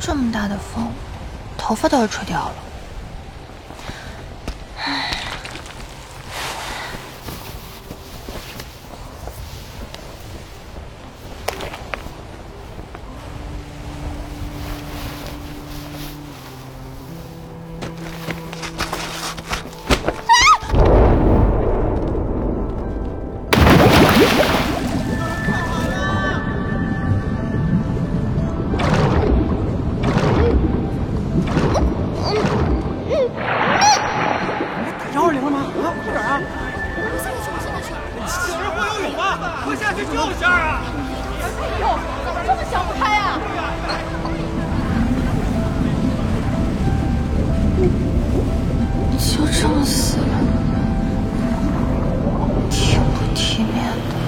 这么大的风，头发都要吹掉了。救一下啊！哎呦，怎么这么想不开啊？就这么死了，挺不体面的。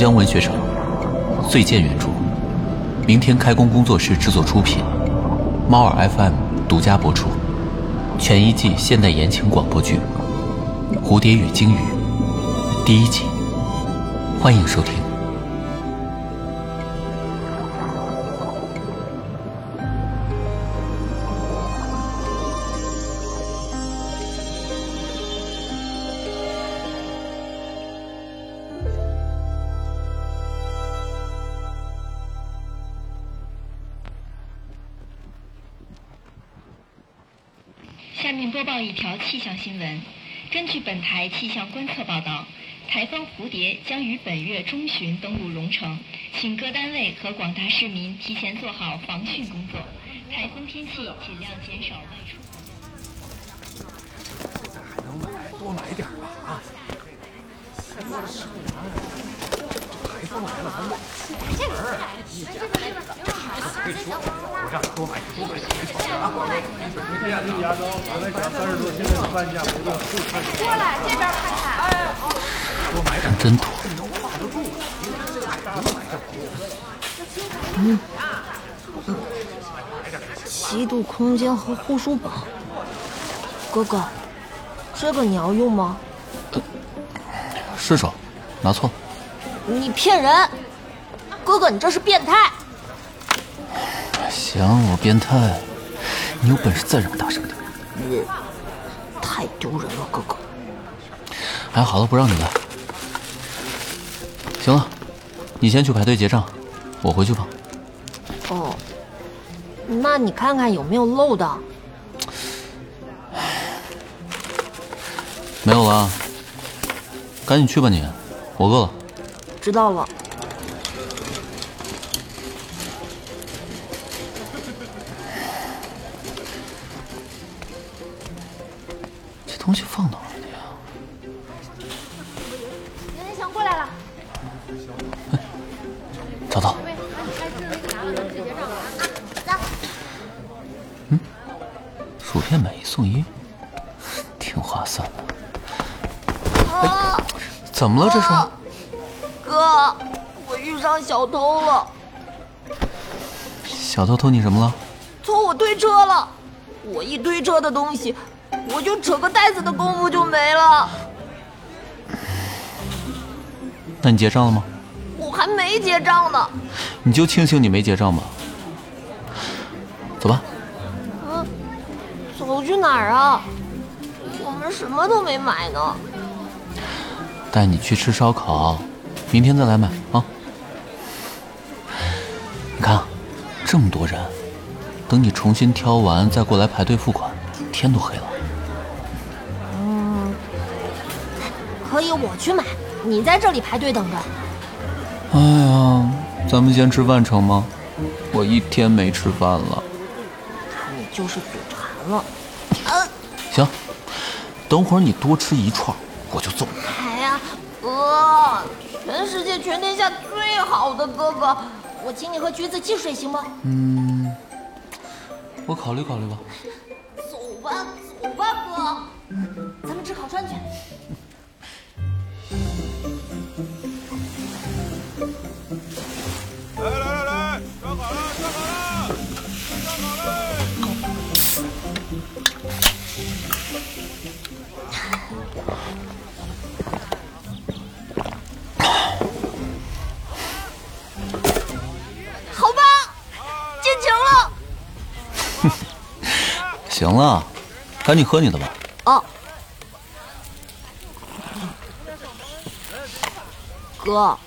江文学城，最见原著，明天开工工作室制作出品，猫耳 FM 独家播出，全一季现代言情广播剧《蝴蝶与鲸鱼》第一集，欢迎收听。面播报一条气象新闻。根据本台气象观测报道，台风蝴蝶将于本月中旬登陆龙城，请各单位和广大市民提前做好防汛工作。台风天气尽量减少外出活动。还能买多买点吧啊！过来这边看看。多买点，真！多买点。极度空间和护舒宝，哥哥，这个你要用吗？顺手，拿错。你骗人！哥哥，你这是变态！行，我变态，你有本事再让我大声点。太丢人了，哥哥。哎，好了，不让你了。行了，你先去排队结账，我回去吧。哦，那你看看有没有漏的？没有了，赶紧去吧你，我饿了。知道了。这东西放哪儿了呀？袁天祥过来了，找到。嗯，薯片买一送一，挺划算的。啊，怎么了这是？小偷偷你什么了？偷我推车了。我一推车的东西，我就扯个袋子的功夫就没了。那你结账了吗？我还没结账呢。你就庆幸你没结账吧。走吧。嗯，走去哪儿啊？我们什么都没买呢。带你去吃烧烤，明天再来买啊。这么多人，等你重新挑完再过来排队付款，天都黑了。嗯，可以，我去买，你在这里排队等着。哎呀，咱们先吃饭成吗？我一天没吃饭了。你就是嘴馋了。行，等会儿你多吃一串，我就揍你。哎呀，哥，全世界全天下最好的哥哥，我请你喝橘子汽水行吗？嗯，我考虑考虑吧。走吧，走吧，哥。行了，赶紧喝你的吧。哦，哥，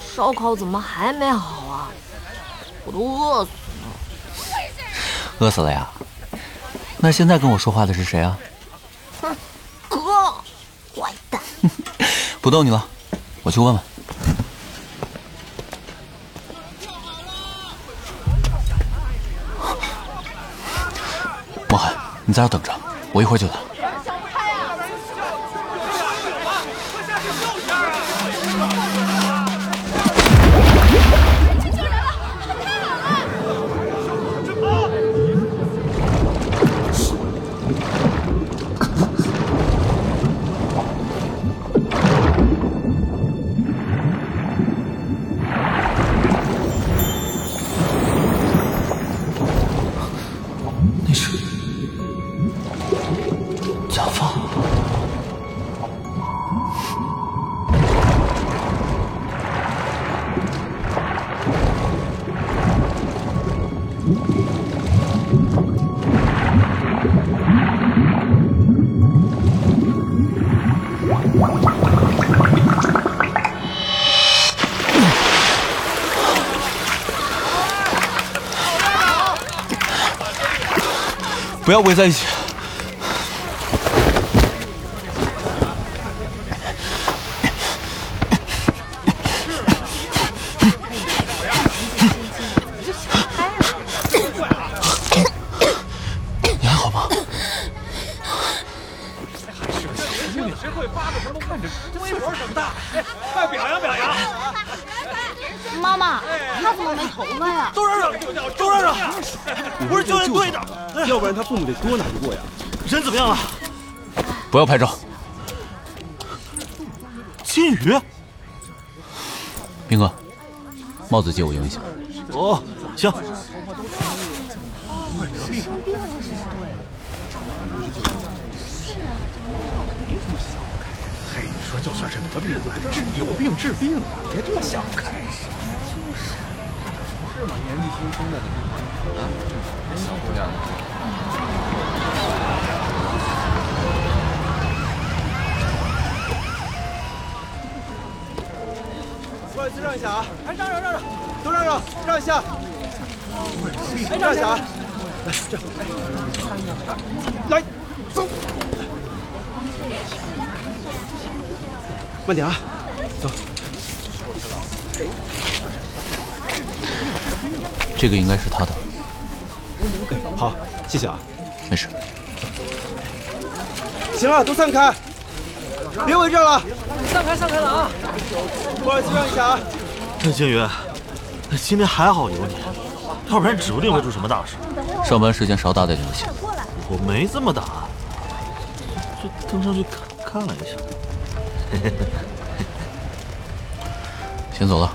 烧烤怎么还没好啊？我都饿死了。饿死了呀？那现在跟我说话的是谁啊？哼，哥，坏蛋！不逗你了，我去问问。你在这等着，我一会儿就来。不要围在一起。不要拍照。金鱼，兵哥，帽子借我用一下。哦，行。嘿，你说就算是得病了，治有病治病啊，别这么想不开。就是，是吗？年纪轻轻的，啊，小姑娘。让一下啊！哎，让让让让，都让让，让一下。哎，让一下啊！来，这样，来，来，走。慢点啊，走。这个应该是他的。好，谢谢啊。没事。行了，都散开，别围着了。散开，散开了啊！不好意思，让一下啊。那金鱼，今天还好有你，要不然指不定会出什么大事。上班时间少打点就行。我没这么打，就登上去看看了一下。先走了。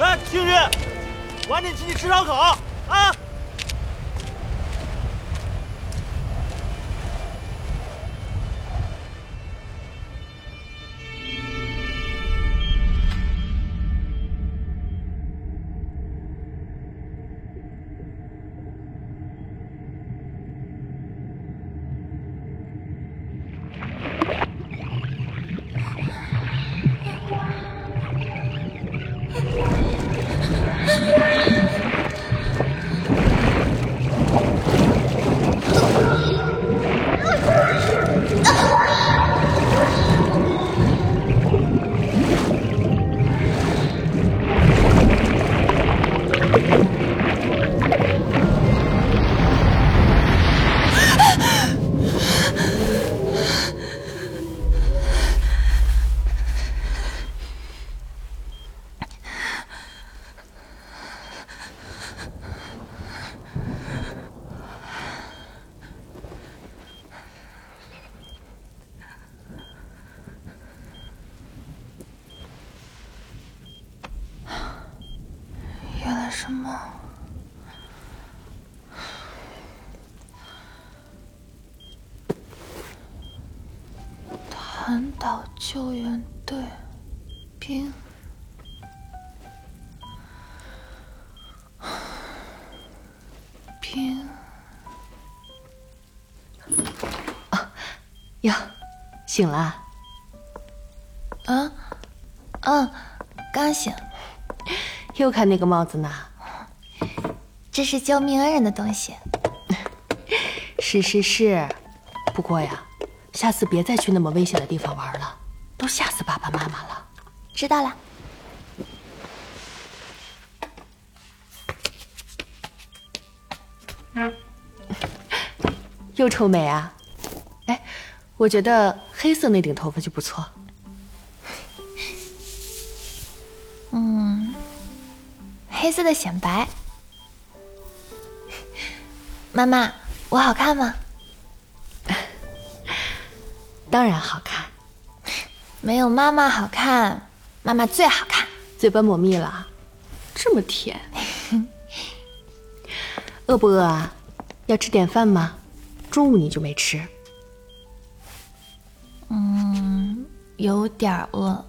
哎，星云，晚点请你吃烧烤救援队兵兵哟醒了。啊？嗯刚醒。又看那个帽子呢。这是救命恩人的东西。是是是。不过呀下次别再去那么危险的地方玩了。都吓死爸爸妈妈了。知道了。又臭美啊！哎，我觉得黑色那顶头发就不错。嗯，黑色的显白。妈妈，我好看吗？当然好看，没有妈妈好看，妈妈最好看。嘴巴抹蜜了，这么甜。饿不饿啊？要吃点饭吗？中午你就没吃。嗯，有点饿，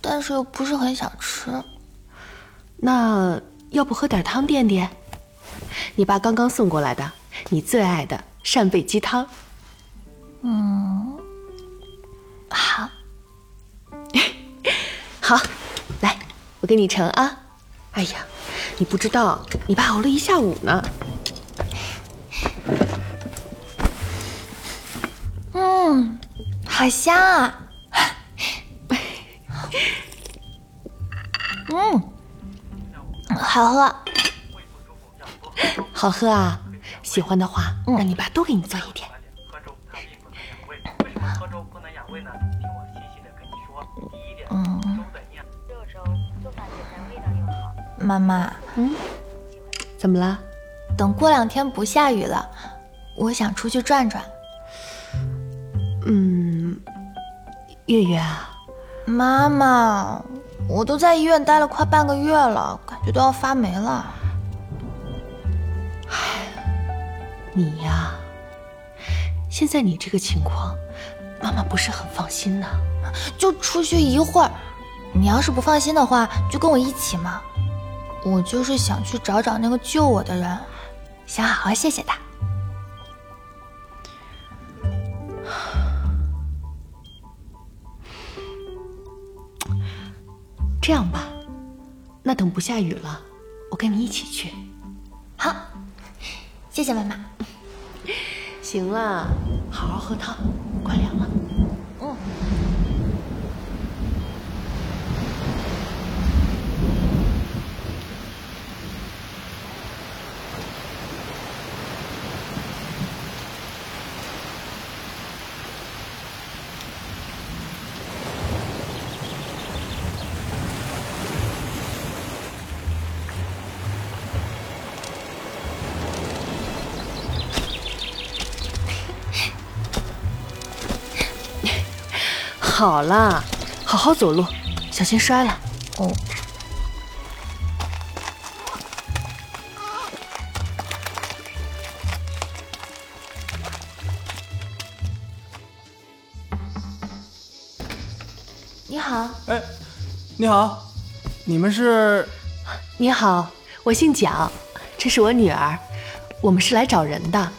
但是又不是很想吃。那要不喝点汤垫垫？你爸刚刚送过来的，你最爱的扇贝鸡汤。嗯，好，来，我给你盛啊。哎呀，你不知道，你爸熬了一下午呢。嗯，好香啊！嗯，好喝。好喝啊！喜欢的话，让你爸多给你做一点。妈妈，嗯，怎么了？等过两天不下雨了，我想出去转转。嗯，月月啊，妈妈，我都在医院待了快半个月了，感觉都要发霉了。你呀，现在你这个情况，妈妈不是很放心呢。就出去一会儿，你要是不放心的话，就跟我一起嘛。我就是想去找找那个救我的人，想好好谢谢他。这样吧，那等不下雨了，我跟你一起去。好，谢谢妈妈。行了，好好喝汤，快凉了。好了，好好走路，小心摔了。哦。你好。哎，你好，你们是？你好，我姓蒋，这是我女儿，我们是来找人的。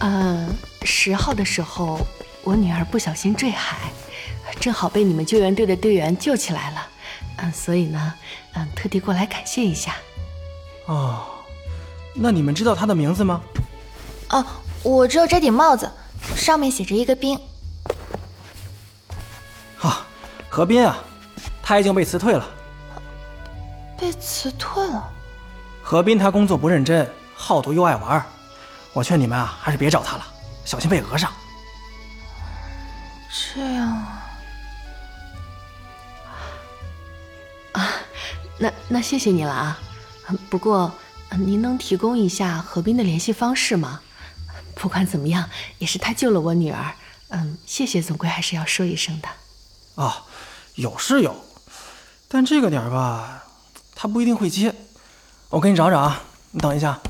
嗯，十号的时候，我女儿不小心坠海。正好被你们救援队的队员救起来了，嗯，所以呢，嗯，特地过来感谢一下。哦，那你们知道他的名字吗？哦，我只有这顶帽子，上面写着一个兵。啊，何斌啊，他已经被辞退了。被辞退了？何斌他工作不认真，好赌又爱玩，我劝你们啊，还是别找他了，小心被讹上。那那谢谢你了啊！不过您能提供一下何斌的联系方式吗？不管怎么样，也是他救了我女儿，嗯，谢谢总归还是要说一声的。啊，有是有，但这个点儿吧，他不一定会接。我给你找找啊，你等一下。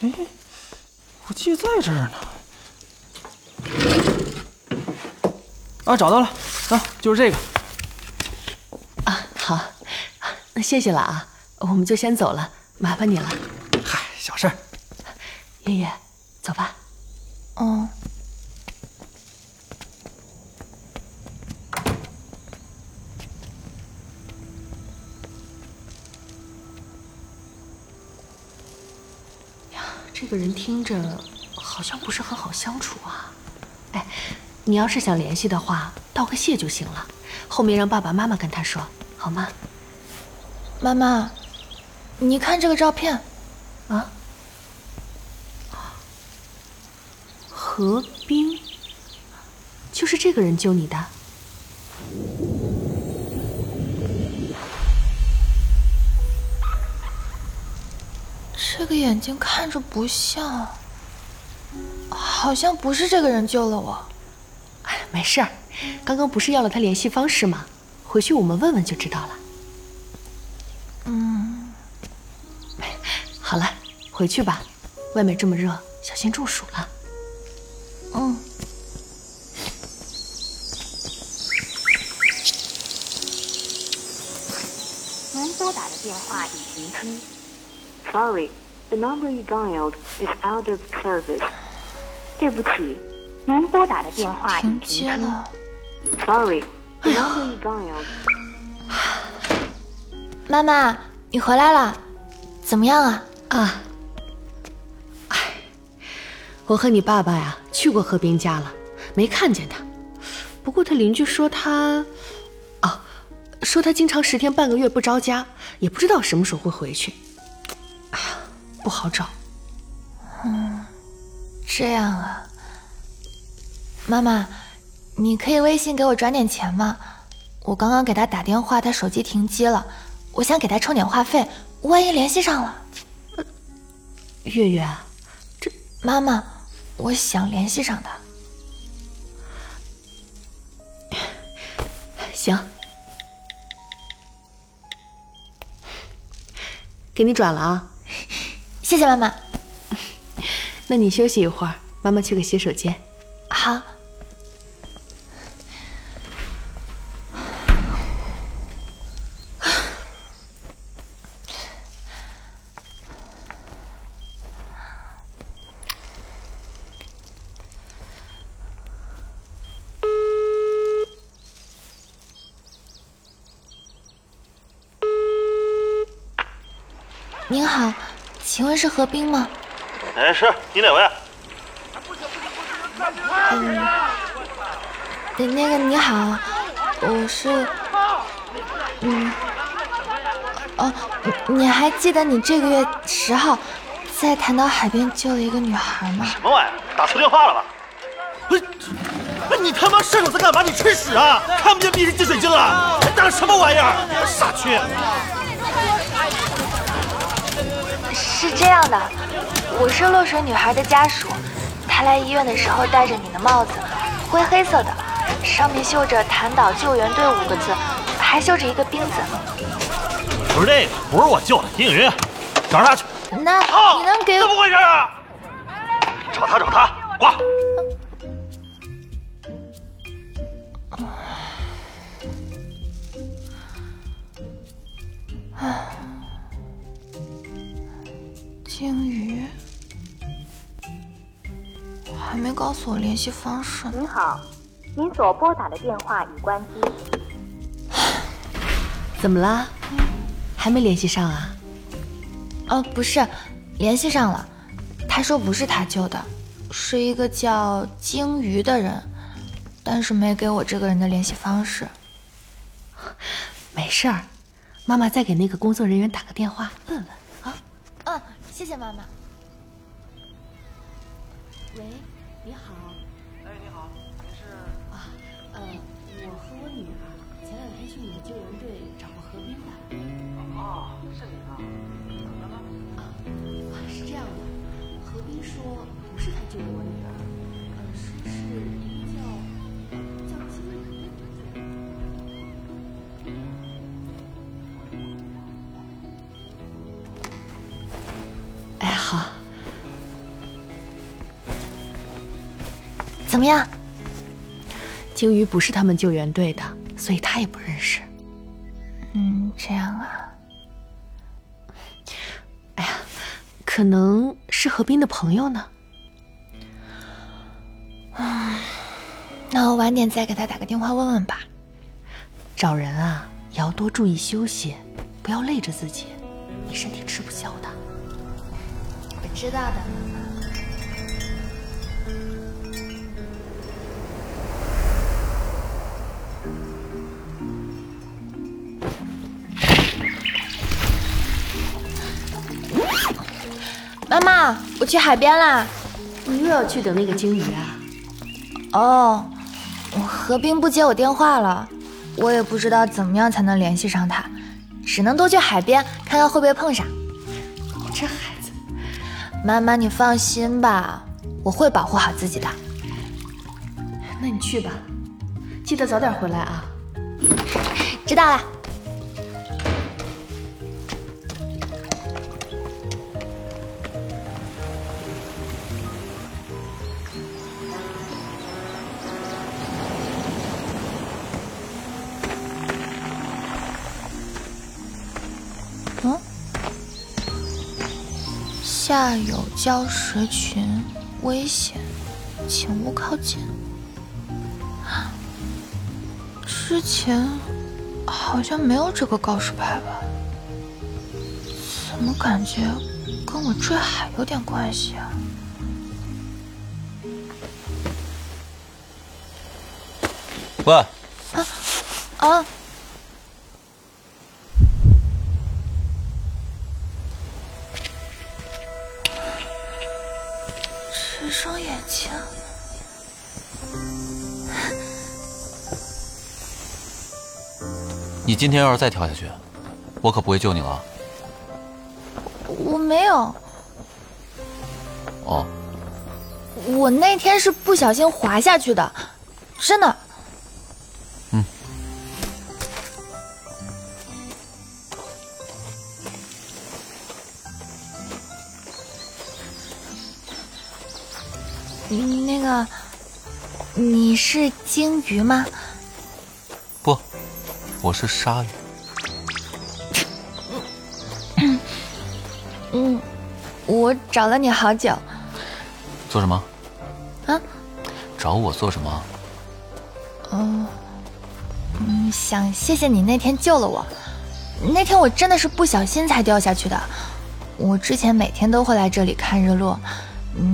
哎，我记在这儿呢。啊，找到了，啊，就是这个。啊，好。那谢谢了啊，我们就先走了，麻烦你了。嗨，小事。爷爷，走吧。哦。呀，这个人听着好像不是很好相处啊。哎，你要是想联系的话，道个谢就行了，后面让爸爸妈妈跟他说，好吗？妈妈，你看这个照片，啊？何冰，就是这个人救你的。这个眼睛看着不像，好像不是这个人救了我。哎，没事儿，刚刚不是要了他联系方式吗？回去我们问问就知道了。嗯，好了，回去吧，外面这么热，小心中暑了。嗯。您拨打的电话已停机。Sorry, the number you dialed is out of service. 对不起，您拨打的电话已停机。Sorry, you dialed. 妈妈，你回来了，怎么样啊？啊。哎，我和你爸爸呀。去过何冰家了，没看见他。不过他邻居说他，哦，说他经常十天半个月不着家，也不知道什么时候会回去。哎呀，不好找。嗯，这样啊。妈妈，你可以微信给我转点钱吗？我刚刚给他打电话，他手机停机了，我想给他充点话费，万一联系上了。月月，这妈妈。我想联系上他。行，给你转了啊，谢谢妈妈。那你休息一会儿，妈妈去个洗手间。好。您好，是何冰吗？哎，是你哪位？嗯，那那个你好，我是，嗯，哦，你还记得你这个月十号在潭岛海边救了一个女孩吗？什么玩意儿？打错电话了吧？哎，你他妈射手在干嘛？你吃屎啊？看不见逼是进水晶了？还当什么玩意儿？傻缺！是这样的，我是落水女孩的家属，她来医院的时候戴着你的帽子，灰黑色的，上面绣着“潭岛救援队”五个字，还绣着一个“冰”字。不是这个，不是我救的，丁云，找他去。那你能给我？怎么回事啊？找他找他，挂。唉。鲸鱼还没告诉我联系方式。您好，您所拨打的电话已关机。怎么啦？还没联系上啊？哦，不是，联系上了。他说不是他救的，是一个叫鲸鱼的人，但是没给我这个人的联系方式。没事儿，妈妈再给那个工作人员打个电话问问。谢谢妈妈。喂，怎么样？鲸鱼不是他们救援队的，所以他也不认识。嗯，这样啊。哎呀，可能是何斌的朋友呢。啊，那我晚点再给他打个电话问问吧。找人啊，也要多注意休息，不要累着自己。你身体吃不消的。我知道的。我去海边啦！你又要去等那个鲸鱼啊？哦，何冰不接我电话了，我也不知道怎么样才能联系上他，只能多去海边看看会不会碰上。你这孩子，妈妈你放心吧，我会保护好自己的。那你去吧，记得早点回来啊。知道了。下有礁石群，危险，请勿靠近。之前好像没有这个告示牌吧？怎么感觉跟我坠海有点关系啊？喂。啊啊！今天要是再跳下去，我可不会救你了。我没有。哦。我那天是不小心滑下去的，真的。嗯。那个，你是鲸鱼吗？不，我是鲨鱼。嗯，我找了你好久。做什么？啊？找我做什么？嗯，嗯，想谢谢你那天救了我。那天我真的是不小心才掉下去的。我之前每天都会来这里看日落。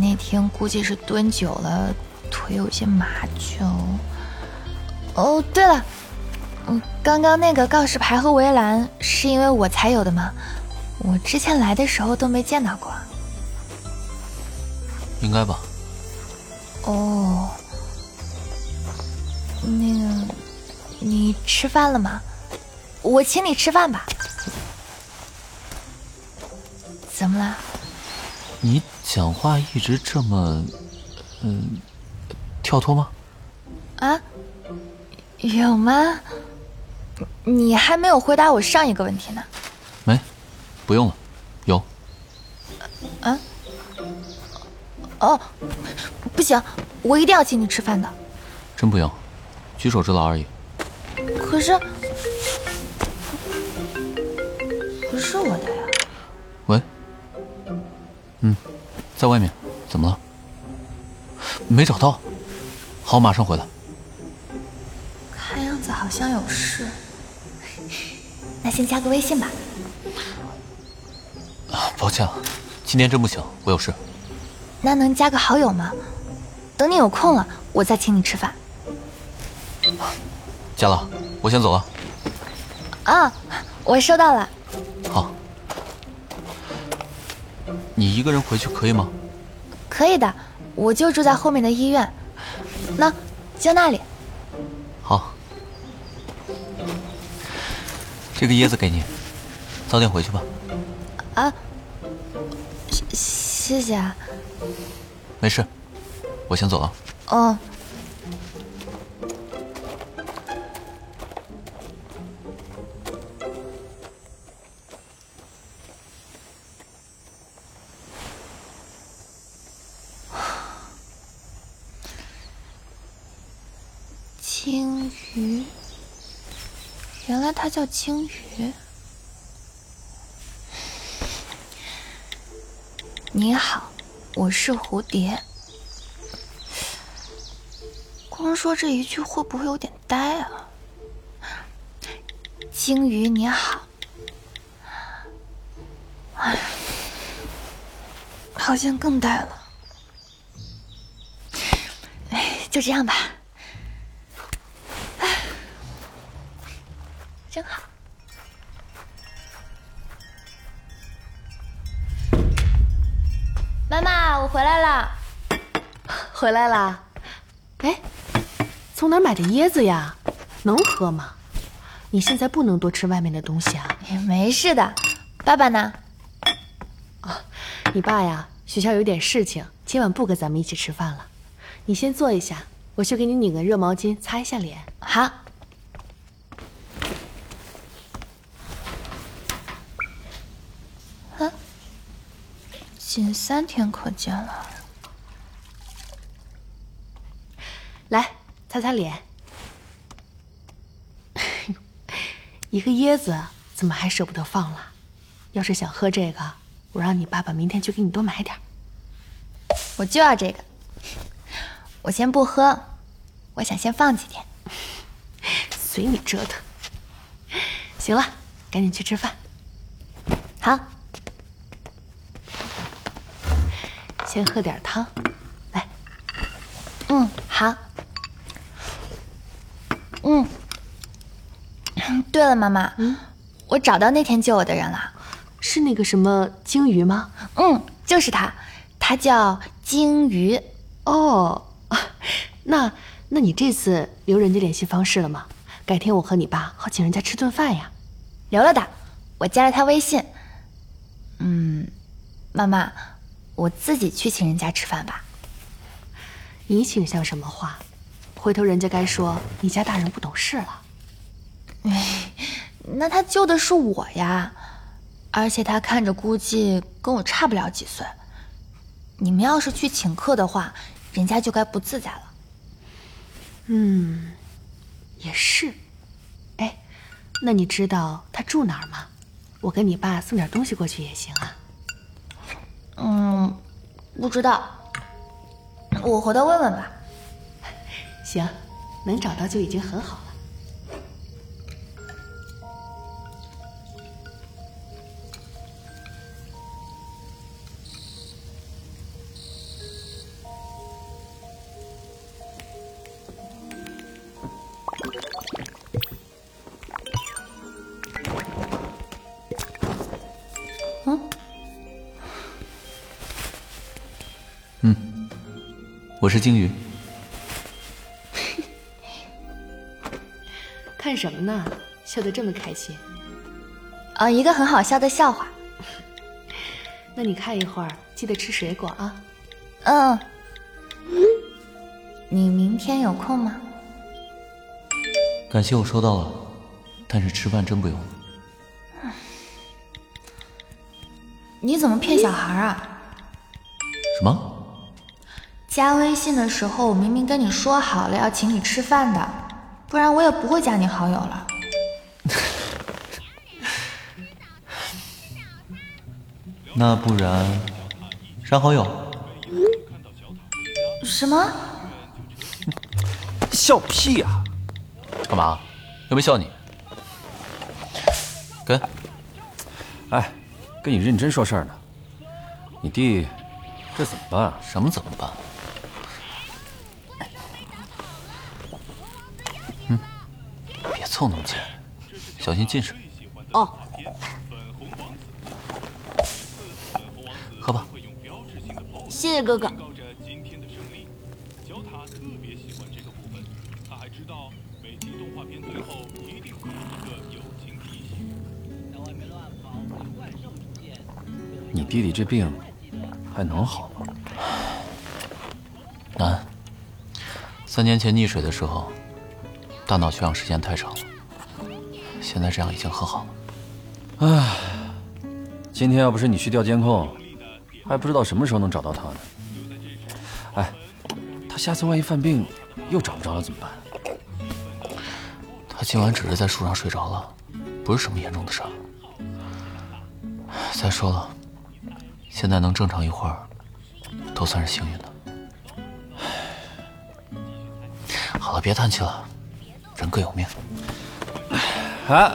那天估计是蹲久了，腿有些麻就。哦，对了，嗯，刚刚那个告示牌和围栏是因为我才有的吗？我之前来的时候都没见到过。应该吧。哦，那个，你吃饭了吗？我请你吃饭吧。怎么了？你。讲话一直这么，嗯，跳脱吗？啊，有吗？你还没有回答我上一个问题呢。没，不用了。有。啊？哦，不行，我一定要请你吃饭的。真不用，举手之劳而已。可是，不是我的呀。喂。嗯。在外面，怎么了？没找到，好，马上回来。看样子好像有事，那先加个微信吧。啊，抱歉啊，今天真不行，我有事。那能加个好友吗？等你有空了，我再请你吃饭。加了，我先走了。啊，我收到了。好。你一个人回去可以吗？可以的，我就住在后面的医院，那就那里。这个椰子给你，早点回去吧。啊，谢谢啊。没事，我先走了。哦。鲸鱼。你好，我是蝴蝶。光说这一句会不会有点呆啊？鲸鱼你好，哎，好像更呆了。哎，就这样吧。哎，真好。妈妈，我回来了。回来啦？哎，从哪儿买的椰子呀？能喝吗？你现在不能多吃外面的东西啊。没事的。爸爸呢？啊，你爸呀，学校有点事情，今晚不跟咱们一起吃饭了。你先坐一下，我去给你拧个热毛巾擦一下脸。好。啊，仅三天可见了。来，擦擦脸。一个椰子怎么还舍不得放了？要是想喝这个，我让你爸爸明天去给你多买点。我就要这个。我先不喝，我想先放几天。随你折腾。行了，赶紧去吃饭。好。先喝点汤，来。嗯，好。嗯。对了，妈妈，嗯，我找到那天救我的人了，是那个什么鲸鱼吗？嗯，就是他，他叫鲸鱼。哦，那那你这次留人家联系方式了吗？改天我和你爸好请人家吃顿饭呀。留了的，我加了他微信。嗯，妈妈，我自己去请人家吃饭吧。你请像什么话？回头人家该说你家大人不懂事了。哎，那他救的是我呀，而且他看着估计跟我差不了几岁。你们要是去请客的话，人家就该不自在了。嗯，也是。哎，那你知道他住哪儿吗？我跟你爸送点东西过去也行啊。嗯，不知道，我回头问问吧。行，能找到就已经很好了。嗯我是鲸鱼，什么呢？笑得这么开心。啊，一个很好笑的笑话。那你看一会儿，记得吃水果啊。嗯。你明天有空吗？感谢我收到了，但是吃饭真不用。你怎么骗小孩啊？什么？加微信的时候，我明明跟你说好了要请你吃饭的，不然我也不会加你好友了。那不然删好友？什么？笑屁呀！干嘛？又没笑你。跟。哎，跟你认真说事儿呢。你弟这怎么办啊？什么怎么办？凑那么近，小心近视。哦，喝吧。谢谢哥哥。你弟弟这病还能好吗？难。三年前溺水的时候，大脑缺氧时间太长了。现在这样已经很好了。唉，今天要不是你去调监控，还不知道什么时候能找到他呢。哎，他下次万一犯病又找不着了怎么办？他今晚只是在树上睡着了，不是什么严重的事儿。再说了，现在能正常一会儿，都算是幸运的。好了，别叹气了，人各有命。哎，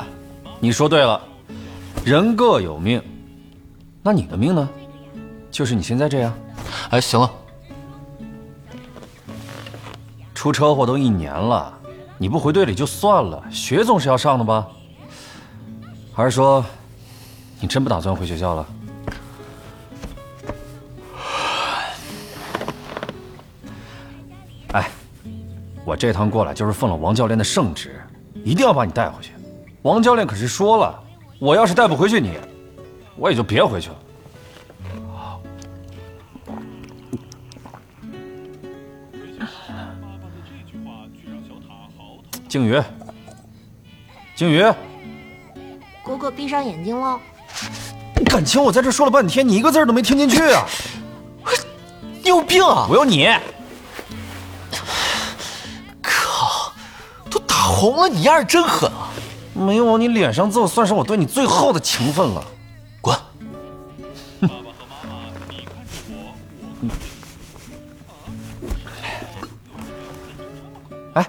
你说对了，人各有命。那你的命呢？就是你现在这样。哎，行了，出车祸都一年了，你不回队里就算了，学总是要上的吧？还是说，你真不打算回学校了？哎，我这趟过来就是奉了王教练的圣旨，一定要把你带回去。王教练可是说了，我要是带不回去你，我也就别回去了。静宇，静宇，哥哥闭上眼睛喽。感情我在这说了半天，你一个字都没听进去啊！你有病啊！我有你。靠，都打红了，你丫是真狠啊！没有往你脸上揍，算是我对你最后的情分了。滚！哎，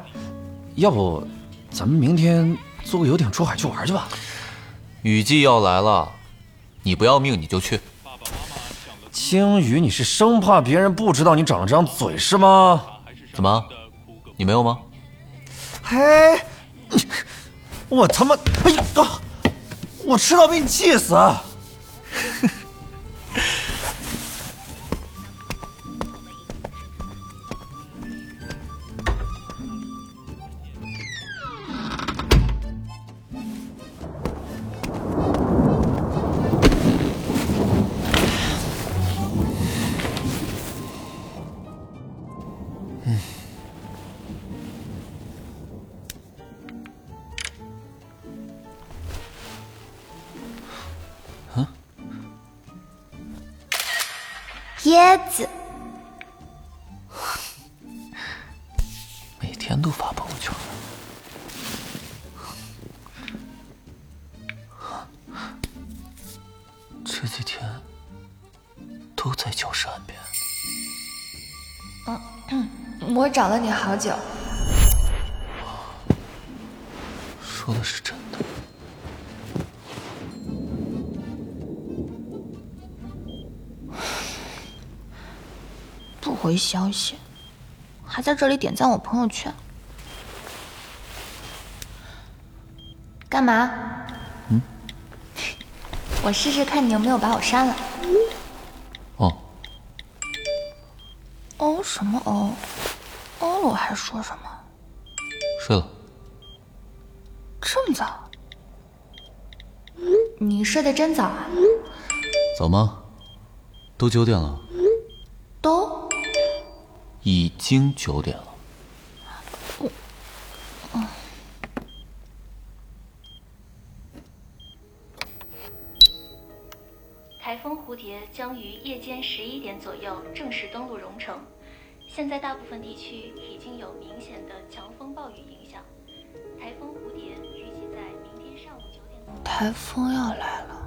要不咱们明天坐个游艇出海去玩去吧？雨季要来了，你不要命你就去。青鱼，你是生怕别人不知道你长了张嘴是吗？怎么，你没有吗？嘿，我他妈，哎呦，我吃到被你气死！椰子，每天都发朋友圈。这几天都在教室岸边。嗯，我找了你好久。回消息，还在这里点赞我朋友圈，干嘛？嗯，我试试看你有没有把我删了。哦，哦什么哦？哦了我还说什么？睡了。这么早？你睡得真早啊？早吗？都九点了。都？已经九点了。台风蝴蝶将于夜间十一点左右正式登陆蓉城，现在大部分地区已经有明显的强风暴雨影响。台风蝴蝶预计在明天上午九点。台风要来了。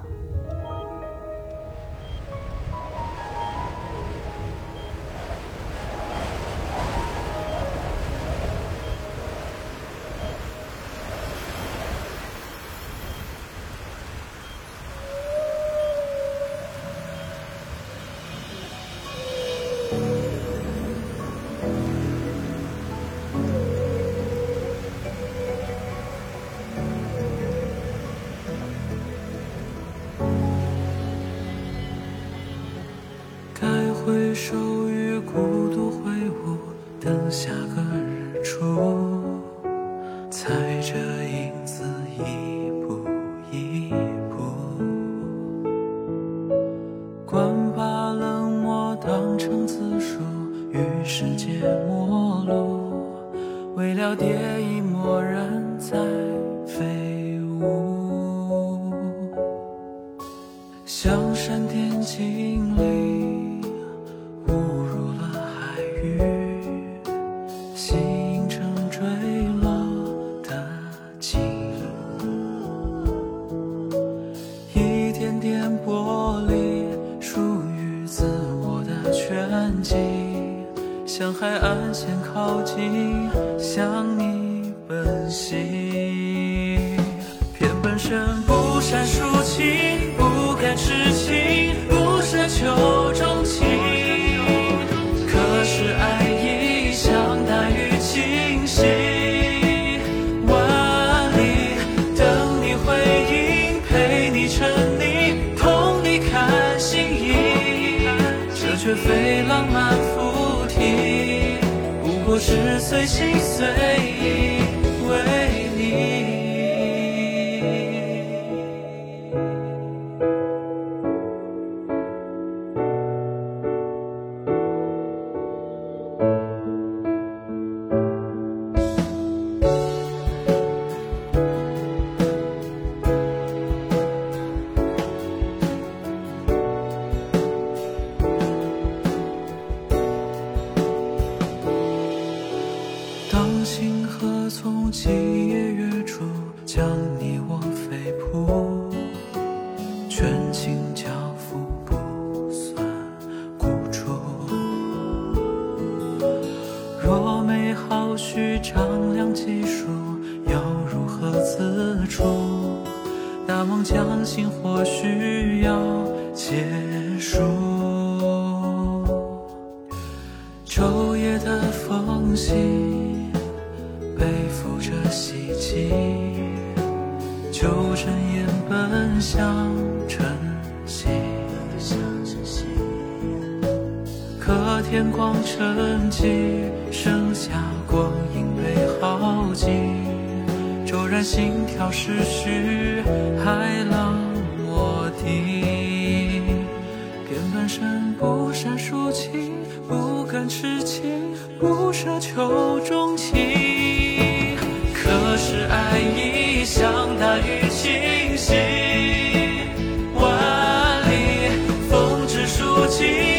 是随心随意为你。光沉寂，剩下光阴被耗尽，骤然心跳失序，海浪卧底。偏半生不善抒情，不敢痴情，不奢求钟情。可是爱意像大雨倾泻，万里风止疏情。